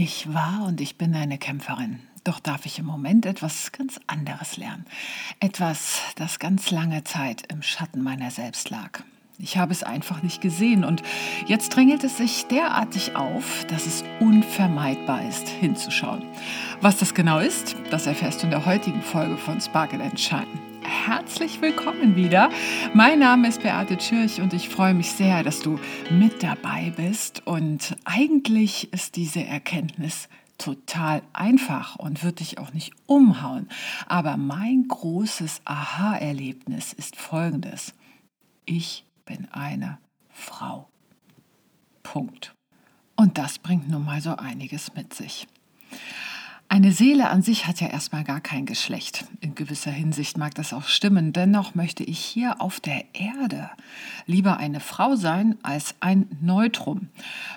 Ich war und ich bin eine Kämpferin. Doch darf ich im Moment etwas ganz anderes lernen. Etwas, das ganz lange Zeit im Schatten meiner selbst lag. Ich habe es einfach nicht gesehen und jetzt drängelt es sich derartig auf, dass es unvermeidbar ist, hinzuschauen. Was das genau ist, das erfährst du in der heutigen Folge von Sparkle Shine herzlich willkommen wieder. Mein Name ist Beate Tschirch und ich freue mich sehr, dass du mit dabei bist. Und eigentlich ist diese Erkenntnis total einfach und wird dich auch nicht umhauen. Aber mein großes Aha-Erlebnis ist folgendes. Ich bin eine Frau. Punkt. Und das bringt nun mal so einiges mit sich. Eine Seele an sich hat ja erstmal gar kein Geschlecht. In gewisser Hinsicht mag das auch stimmen. Dennoch möchte ich hier auf der Erde lieber eine Frau sein als ein Neutrum.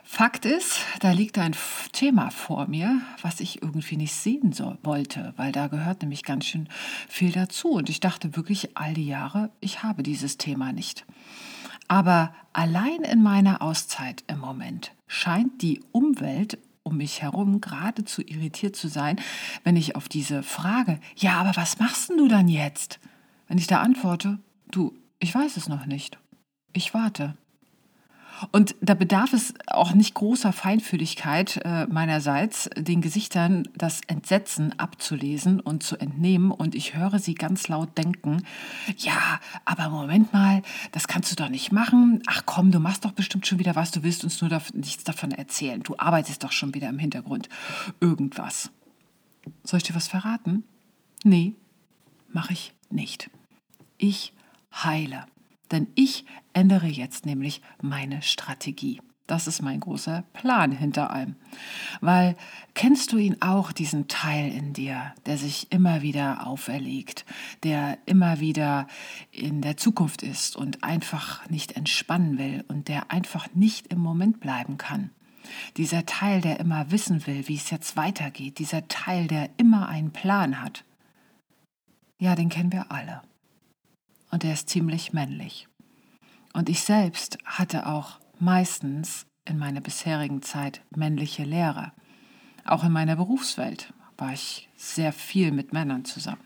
Fakt ist, da liegt ein Thema vor mir, was ich irgendwie nicht sehen so wollte, weil da gehört nämlich ganz schön viel dazu. Und ich dachte wirklich all die Jahre, ich habe dieses Thema nicht. Aber allein in meiner Auszeit im Moment scheint die Umwelt um mich herum geradezu irritiert zu sein, wenn ich auf diese Frage, ja, aber was machst denn du dann jetzt? Wenn ich da antworte, du, ich weiß es noch nicht. Ich warte. Und da bedarf es auch nicht großer Feinfühligkeit äh, meinerseits, den Gesichtern das Entsetzen abzulesen und zu entnehmen. Und ich höre sie ganz laut denken, ja, aber Moment mal, das kannst du doch nicht machen. Ach komm, du machst doch bestimmt schon wieder was, du willst uns nur da, nichts davon erzählen. Du arbeitest doch schon wieder im Hintergrund. Irgendwas. Soll ich dir was verraten? Nee, mache ich nicht. Ich heile. Denn ich ändere jetzt nämlich meine Strategie. Das ist mein großer Plan hinter allem. Weil kennst du ihn auch, diesen Teil in dir, der sich immer wieder auferlegt, der immer wieder in der Zukunft ist und einfach nicht entspannen will und der einfach nicht im Moment bleiben kann? Dieser Teil, der immer wissen will, wie es jetzt weitergeht, dieser Teil, der immer einen Plan hat. Ja, den kennen wir alle und er ist ziemlich männlich. Und ich selbst hatte auch meistens in meiner bisherigen Zeit männliche Lehrer. Auch in meiner Berufswelt war ich sehr viel mit Männern zusammen.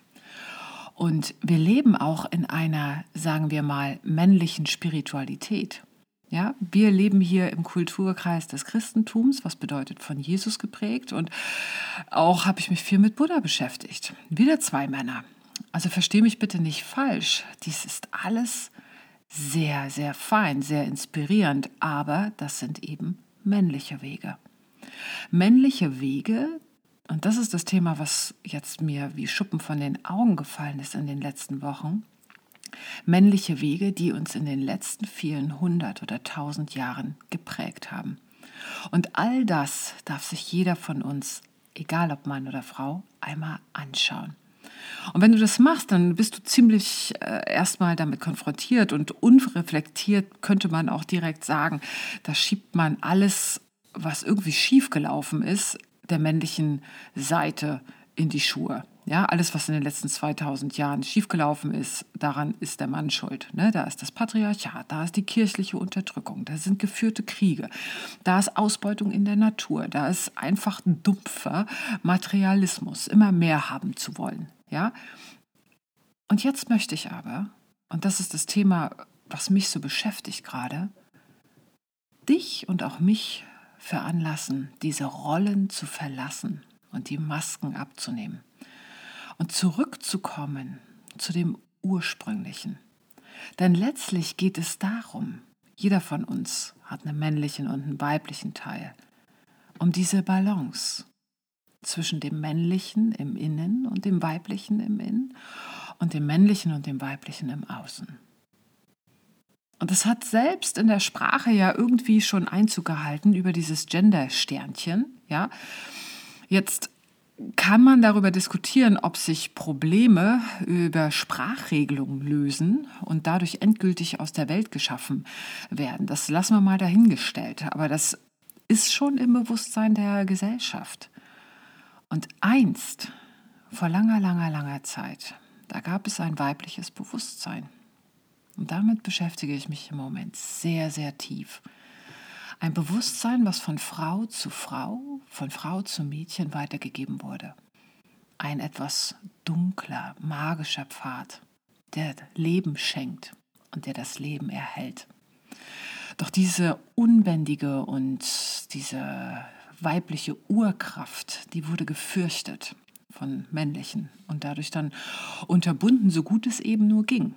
Und wir leben auch in einer, sagen wir mal, männlichen Spiritualität. Ja, wir leben hier im Kulturkreis des Christentums, was bedeutet von Jesus geprägt. Und auch habe ich mich viel mit Buddha beschäftigt. Wieder zwei Männer. Also verstehe mich bitte nicht falsch. Dies ist alles sehr, sehr fein, sehr inspirierend, aber das sind eben männliche Wege. Männliche Wege, und das ist das Thema, was jetzt mir wie Schuppen von den Augen gefallen ist in den letzten Wochen, männliche Wege, die uns in den letzten vielen hundert oder tausend Jahren geprägt haben. Und all das darf sich jeder von uns, egal ob Mann oder Frau, einmal anschauen. Und wenn du das machst, dann bist du ziemlich äh, erstmal damit konfrontiert und unreflektiert könnte man auch direkt sagen, da schiebt man alles, was irgendwie schiefgelaufen ist, der männlichen Seite in die Schuhe. Ja, alles, was in den letzten 2000 Jahren schiefgelaufen ist, daran ist der Mann schuld. Ne? Da ist das Patriarchat, da ist die kirchliche Unterdrückung, da sind geführte Kriege, da ist Ausbeutung in der Natur, da ist einfach dumpfer Materialismus, immer mehr haben zu wollen. Ja? Und jetzt möchte ich aber, und das ist das Thema, was mich so beschäftigt gerade, dich und auch mich veranlassen, diese Rollen zu verlassen und die Masken abzunehmen und zurückzukommen zu dem Ursprünglichen. Denn letztlich geht es darum, jeder von uns hat einen männlichen und einen weiblichen Teil, um diese Balance zwischen dem männlichen im Innen und dem weiblichen im Innen und dem männlichen und dem weiblichen im Außen. Und es hat selbst in der Sprache ja irgendwie schon Einzug gehalten über dieses Gender-Sternchen. Ja, jetzt kann man darüber diskutieren, ob sich Probleme über Sprachregelungen lösen und dadurch endgültig aus der Welt geschaffen werden. Das lassen wir mal dahingestellt. Aber das ist schon im Bewusstsein der Gesellschaft. Und einst, vor langer, langer, langer Zeit, da gab es ein weibliches Bewusstsein. Und damit beschäftige ich mich im Moment sehr, sehr tief. Ein Bewusstsein, was von Frau zu Frau, von Frau zu Mädchen weitergegeben wurde. Ein etwas dunkler, magischer Pfad, der Leben schenkt und der das Leben erhält. Doch diese unbändige und diese weibliche Urkraft, die wurde gefürchtet von männlichen und dadurch dann unterbunden, so gut es eben nur ging.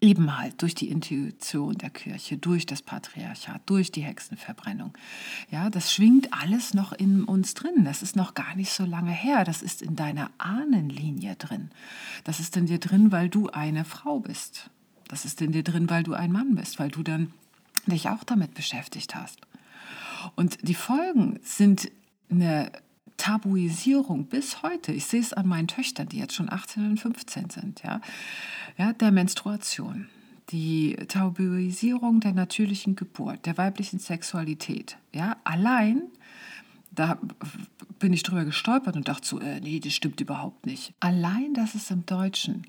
Eben halt durch die Intuition der Kirche, durch das Patriarchat, durch die Hexenverbrennung. Ja, das schwingt alles noch in uns drin. Das ist noch gar nicht so lange her. Das ist in deiner Ahnenlinie drin. Das ist in dir drin, weil du eine Frau bist. Das ist in dir drin, weil du ein Mann bist, weil du dann dich auch damit beschäftigt hast. Und die Folgen sind eine Tabuisierung bis heute. Ich sehe es an meinen Töchtern, die jetzt schon 18 und 15 sind, ja, ja der Menstruation. Die Tabuisierung der natürlichen Geburt, der weiblichen Sexualität. Ja, allein, da bin ich drüber gestolpert und dachte so, äh, nee, das stimmt überhaupt nicht. Allein, dass es im Deutschen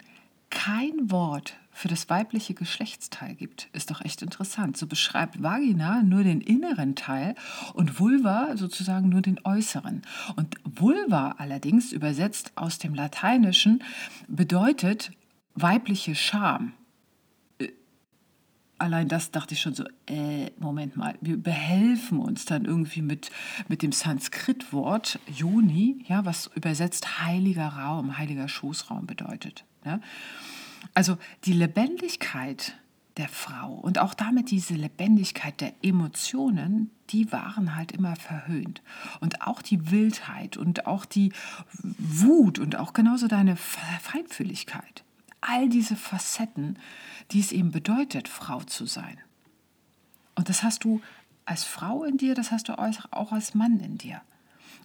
kein Wort für das weibliche Geschlechtsteil gibt, ist doch echt interessant. So beschreibt Vagina nur den inneren Teil und Vulva sozusagen nur den äußeren. Und Vulva allerdings übersetzt aus dem Lateinischen bedeutet weibliche Scham. Äh, allein das dachte ich schon so, äh, Moment mal, wir behelfen uns dann irgendwie mit, mit dem Sanskrit-Wort Yoni, ja, was übersetzt heiliger Raum, heiliger Schoßraum bedeutet. Ja? Also die Lebendigkeit der Frau und auch damit diese Lebendigkeit der Emotionen, die waren halt immer verhöhnt. Und auch die Wildheit und auch die Wut und auch genauso deine Feinfühligkeit. All diese Facetten, die es eben bedeutet, Frau zu sein. Und das hast du als Frau in dir, das hast du auch als Mann in dir.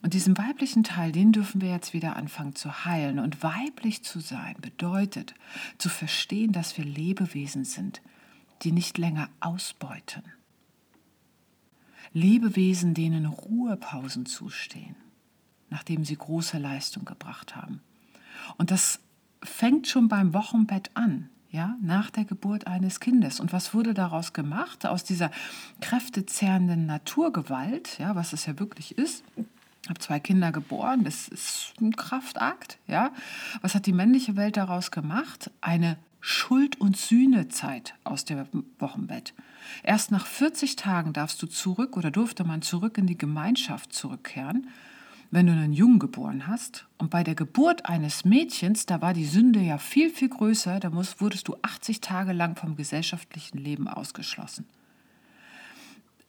Und diesen weiblichen Teil, den dürfen wir jetzt wieder anfangen zu heilen. Und weiblich zu sein bedeutet zu verstehen, dass wir Lebewesen sind, die nicht länger ausbeuten. Lebewesen, denen Ruhepausen zustehen, nachdem sie große Leistung gebracht haben. Und das fängt schon beim Wochenbett an, ja, nach der Geburt eines Kindes. Und was wurde daraus gemacht? Aus dieser kräftezerrenden Naturgewalt, ja, was es ja wirklich ist, habe zwei Kinder geboren, das ist ein Kraftakt. Ja? Was hat die männliche Welt daraus gemacht? Eine Schuld- und Sühnezeit aus dem Wochenbett. Erst nach 40 Tagen darfst du zurück oder durfte man zurück in die Gemeinschaft zurückkehren, wenn du einen Jungen geboren hast. Und bei der Geburt eines Mädchens, da war die Sünde ja viel, viel größer, da musst, wurdest du 80 Tage lang vom gesellschaftlichen Leben ausgeschlossen.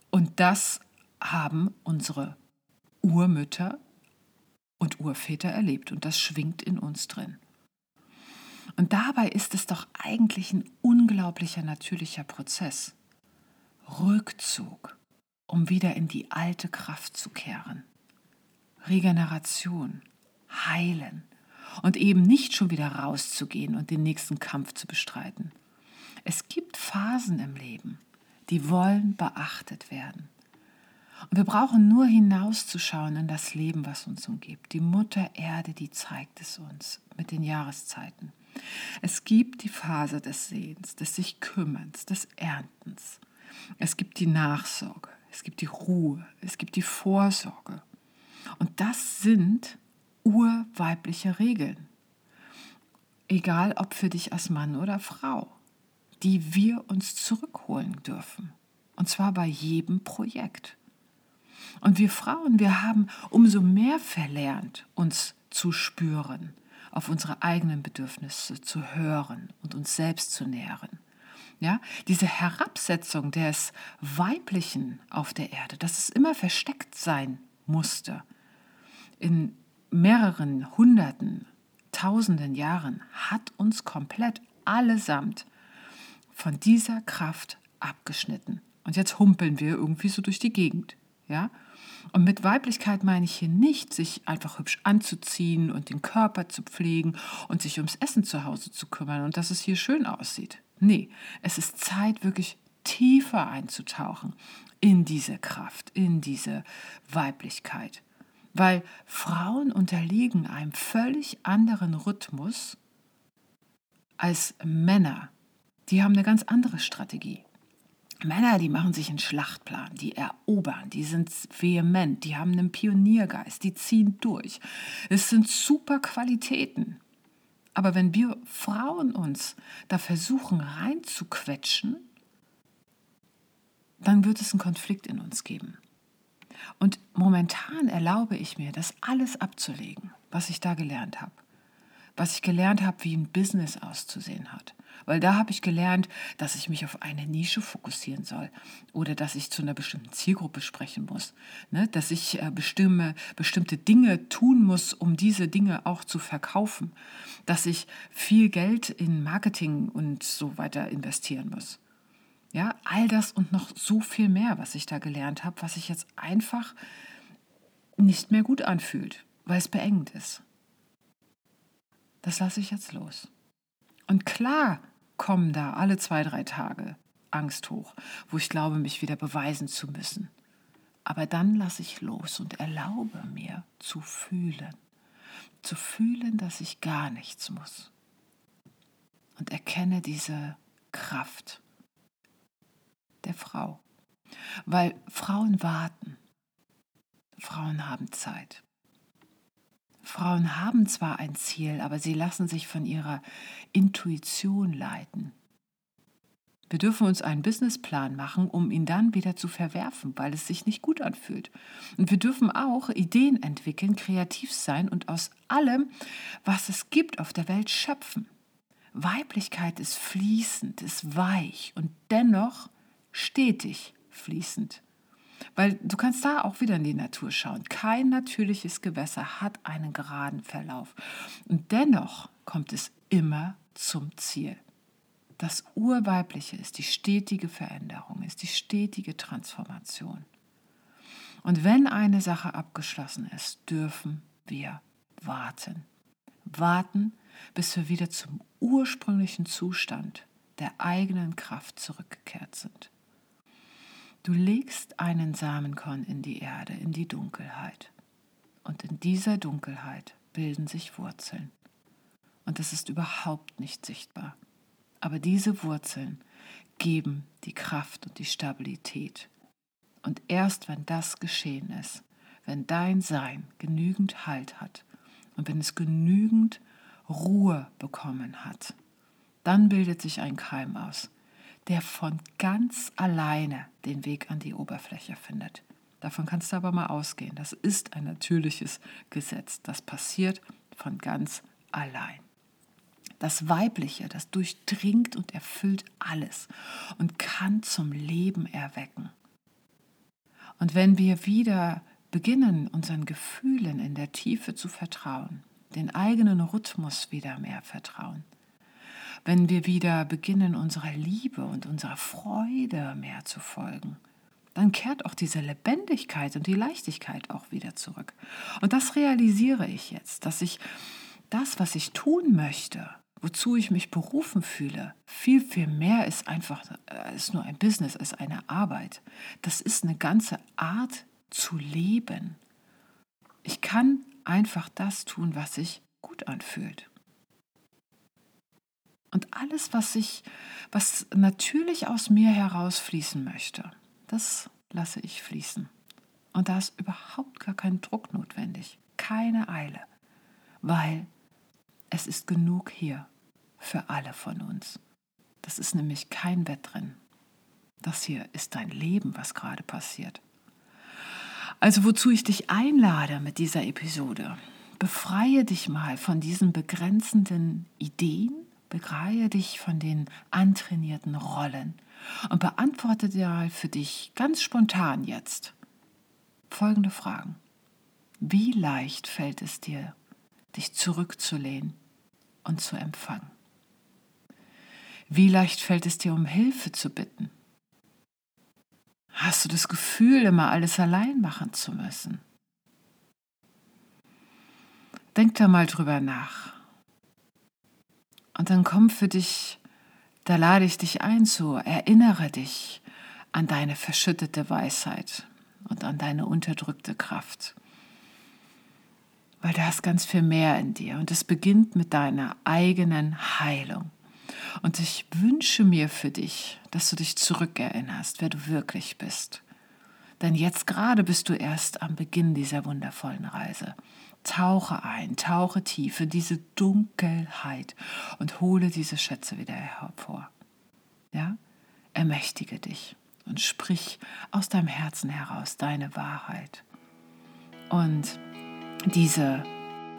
Und das haben unsere Urmütter und Urväter erlebt und das schwingt in uns drin. Und dabei ist es doch eigentlich ein unglaublicher natürlicher Prozess. Rückzug, um wieder in die alte Kraft zu kehren. Regeneration, heilen und eben nicht schon wieder rauszugehen und den nächsten Kampf zu bestreiten. Es gibt Phasen im Leben, die wollen beachtet werden. Und wir brauchen nur hinauszuschauen in das Leben, was uns umgibt. Die Mutter Erde, die zeigt es uns mit den Jahreszeiten. Es gibt die Phase des Sehens, des sich Kümmerns, des Erntens. Es gibt die Nachsorge, es gibt die Ruhe, es gibt die Vorsorge. Und das sind urweibliche Regeln. Egal ob für dich als Mann oder Frau, die wir uns zurückholen dürfen. Und zwar bei jedem Projekt. Und wir Frauen, wir haben umso mehr verlernt, uns zu spüren, auf unsere eigenen Bedürfnisse zu hören und uns selbst zu nähren. Ja, diese Herabsetzung des Weiblichen auf der Erde, dass es immer versteckt sein musste, in mehreren Hunderten, Tausenden Jahren, hat uns komplett allesamt von dieser Kraft abgeschnitten. Und jetzt humpeln wir irgendwie so durch die Gegend. Ja? Und mit Weiblichkeit meine ich hier nicht, sich einfach hübsch anzuziehen und den Körper zu pflegen und sich ums Essen zu Hause zu kümmern und dass es hier schön aussieht. Nee, es ist Zeit, wirklich tiefer einzutauchen in diese Kraft, in diese Weiblichkeit. Weil Frauen unterliegen einem völlig anderen Rhythmus als Männer. Die haben eine ganz andere Strategie. Männer, die machen sich einen Schlachtplan, die erobern, die sind vehement, die haben einen Pioniergeist, die ziehen durch. Es sind super Qualitäten. Aber wenn wir Frauen uns da versuchen reinzuquetschen, dann wird es einen Konflikt in uns geben. Und momentan erlaube ich mir, das alles abzulegen, was ich da gelernt habe. Was ich gelernt habe, wie ein Business auszusehen hat. Weil da habe ich gelernt, dass ich mich auf eine Nische fokussieren soll oder dass ich zu einer bestimmten Zielgruppe sprechen muss, ne? dass ich äh, bestimme, bestimmte Dinge tun muss, um diese Dinge auch zu verkaufen, dass ich viel Geld in Marketing und so weiter investieren muss. Ja, all das und noch so viel mehr, was ich da gelernt habe, was sich jetzt einfach nicht mehr gut anfühlt, weil es beengend ist. Das lasse ich jetzt los. Und klar kommen da alle zwei, drei Tage Angst hoch, wo ich glaube, mich wieder beweisen zu müssen. Aber dann lasse ich los und erlaube mir zu fühlen. Zu fühlen, dass ich gar nichts muss. Und erkenne diese Kraft der Frau. Weil Frauen warten. Frauen haben Zeit. Frauen haben zwar ein Ziel, aber sie lassen sich von ihrer Intuition leiten. Wir dürfen uns einen Businessplan machen, um ihn dann wieder zu verwerfen, weil es sich nicht gut anfühlt. Und wir dürfen auch Ideen entwickeln, kreativ sein und aus allem, was es gibt auf der Welt, schöpfen. Weiblichkeit ist fließend, ist weich und dennoch stetig fließend. Weil du kannst da auch wieder in die Natur schauen. Kein natürliches Gewässer hat einen geraden Verlauf. Und dennoch kommt es immer zum Ziel. Das Urweibliche ist die stetige Veränderung, ist die stetige Transformation. Und wenn eine Sache abgeschlossen ist, dürfen wir warten. Warten, bis wir wieder zum ursprünglichen Zustand der eigenen Kraft zurückgekehrt sind. Du legst einen Samenkorn in die Erde, in die Dunkelheit. Und in dieser Dunkelheit bilden sich Wurzeln. Und es ist überhaupt nicht sichtbar. Aber diese Wurzeln geben die Kraft und die Stabilität. Und erst wenn das geschehen ist, wenn dein Sein genügend Halt hat und wenn es genügend Ruhe bekommen hat, dann bildet sich ein Keim aus, der von ganz alleine den Weg an die Oberfläche findet. Davon kannst du aber mal ausgehen. Das ist ein natürliches Gesetz. Das passiert von ganz allein. Das Weibliche, das durchdringt und erfüllt alles und kann zum Leben erwecken. Und wenn wir wieder beginnen, unseren Gefühlen in der Tiefe zu vertrauen, den eigenen Rhythmus wieder mehr vertrauen, wenn wir wieder beginnen, unserer Liebe und unserer Freude mehr zu folgen, dann kehrt auch diese Lebendigkeit und die Leichtigkeit auch wieder zurück. Und das realisiere ich jetzt, dass ich das, was ich tun möchte, wozu ich mich berufen fühle, viel, viel mehr ist einfach, äh, ist nur ein Business, ist eine Arbeit. Das ist eine ganze Art zu leben. Ich kann einfach das tun, was sich gut anfühlt. Und alles, was ich, was natürlich aus mir herausfließen möchte, das lasse ich fließen. Und da ist überhaupt gar kein Druck notwendig, keine Eile, weil es ist genug hier für alle von uns. Das ist nämlich kein Wettrennen. Das hier ist dein Leben, was gerade passiert. Also wozu ich dich einlade mit dieser Episode, befreie dich mal von diesen begrenzenden Ideen, Befreie dich von den antrainierten Rollen und beantworte dir für dich ganz spontan jetzt folgende Fragen. Wie leicht fällt es dir, dich zurückzulehnen und zu empfangen? Wie leicht fällt es dir, um Hilfe zu bitten? Hast du das Gefühl, immer alles allein machen zu müssen? Denk da mal drüber nach. Und dann kommt für dich, da lade ich dich ein zu, erinnere dich an deine verschüttete Weisheit und an deine unterdrückte Kraft. Weil da ist ganz viel mehr in dir und es beginnt mit deiner eigenen Heilung. Und ich wünsche mir für dich, dass du dich zurückerinnerst, wer du wirklich bist. Denn jetzt gerade bist du erst am Beginn dieser wundervollen Reise. Tauche ein, tauche tief in diese Dunkelheit und hole diese Schätze wieder hervor. Ja? Ermächtige dich und sprich aus deinem Herzen heraus deine Wahrheit. Und diese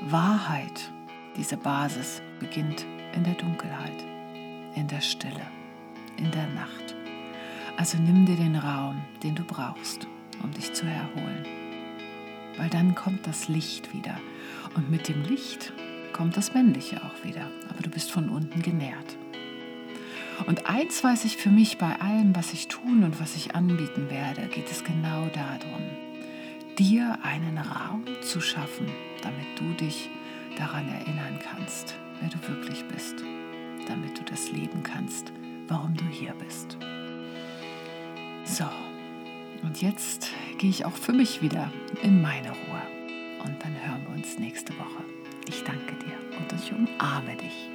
Wahrheit, diese Basis beginnt in der Dunkelheit, in der Stille, in der Nacht. Also nimm dir den Raum, den du brauchst, um dich zu erholen. Weil dann kommt das Licht wieder. Und mit dem Licht kommt das Männliche auch wieder. Aber du bist von unten genährt. Und eins weiß ich für mich bei allem, was ich tun und was ich anbieten werde, geht es genau darum, dir einen Raum zu schaffen, damit du dich daran erinnern kannst, wer du wirklich bist, damit du das leben kannst, warum du hier bist. So, und jetzt gehe ich auch für mich wieder in meine Ruhe. Und dann hören wir uns nächste Woche. Ich danke dir und ich umarme dich.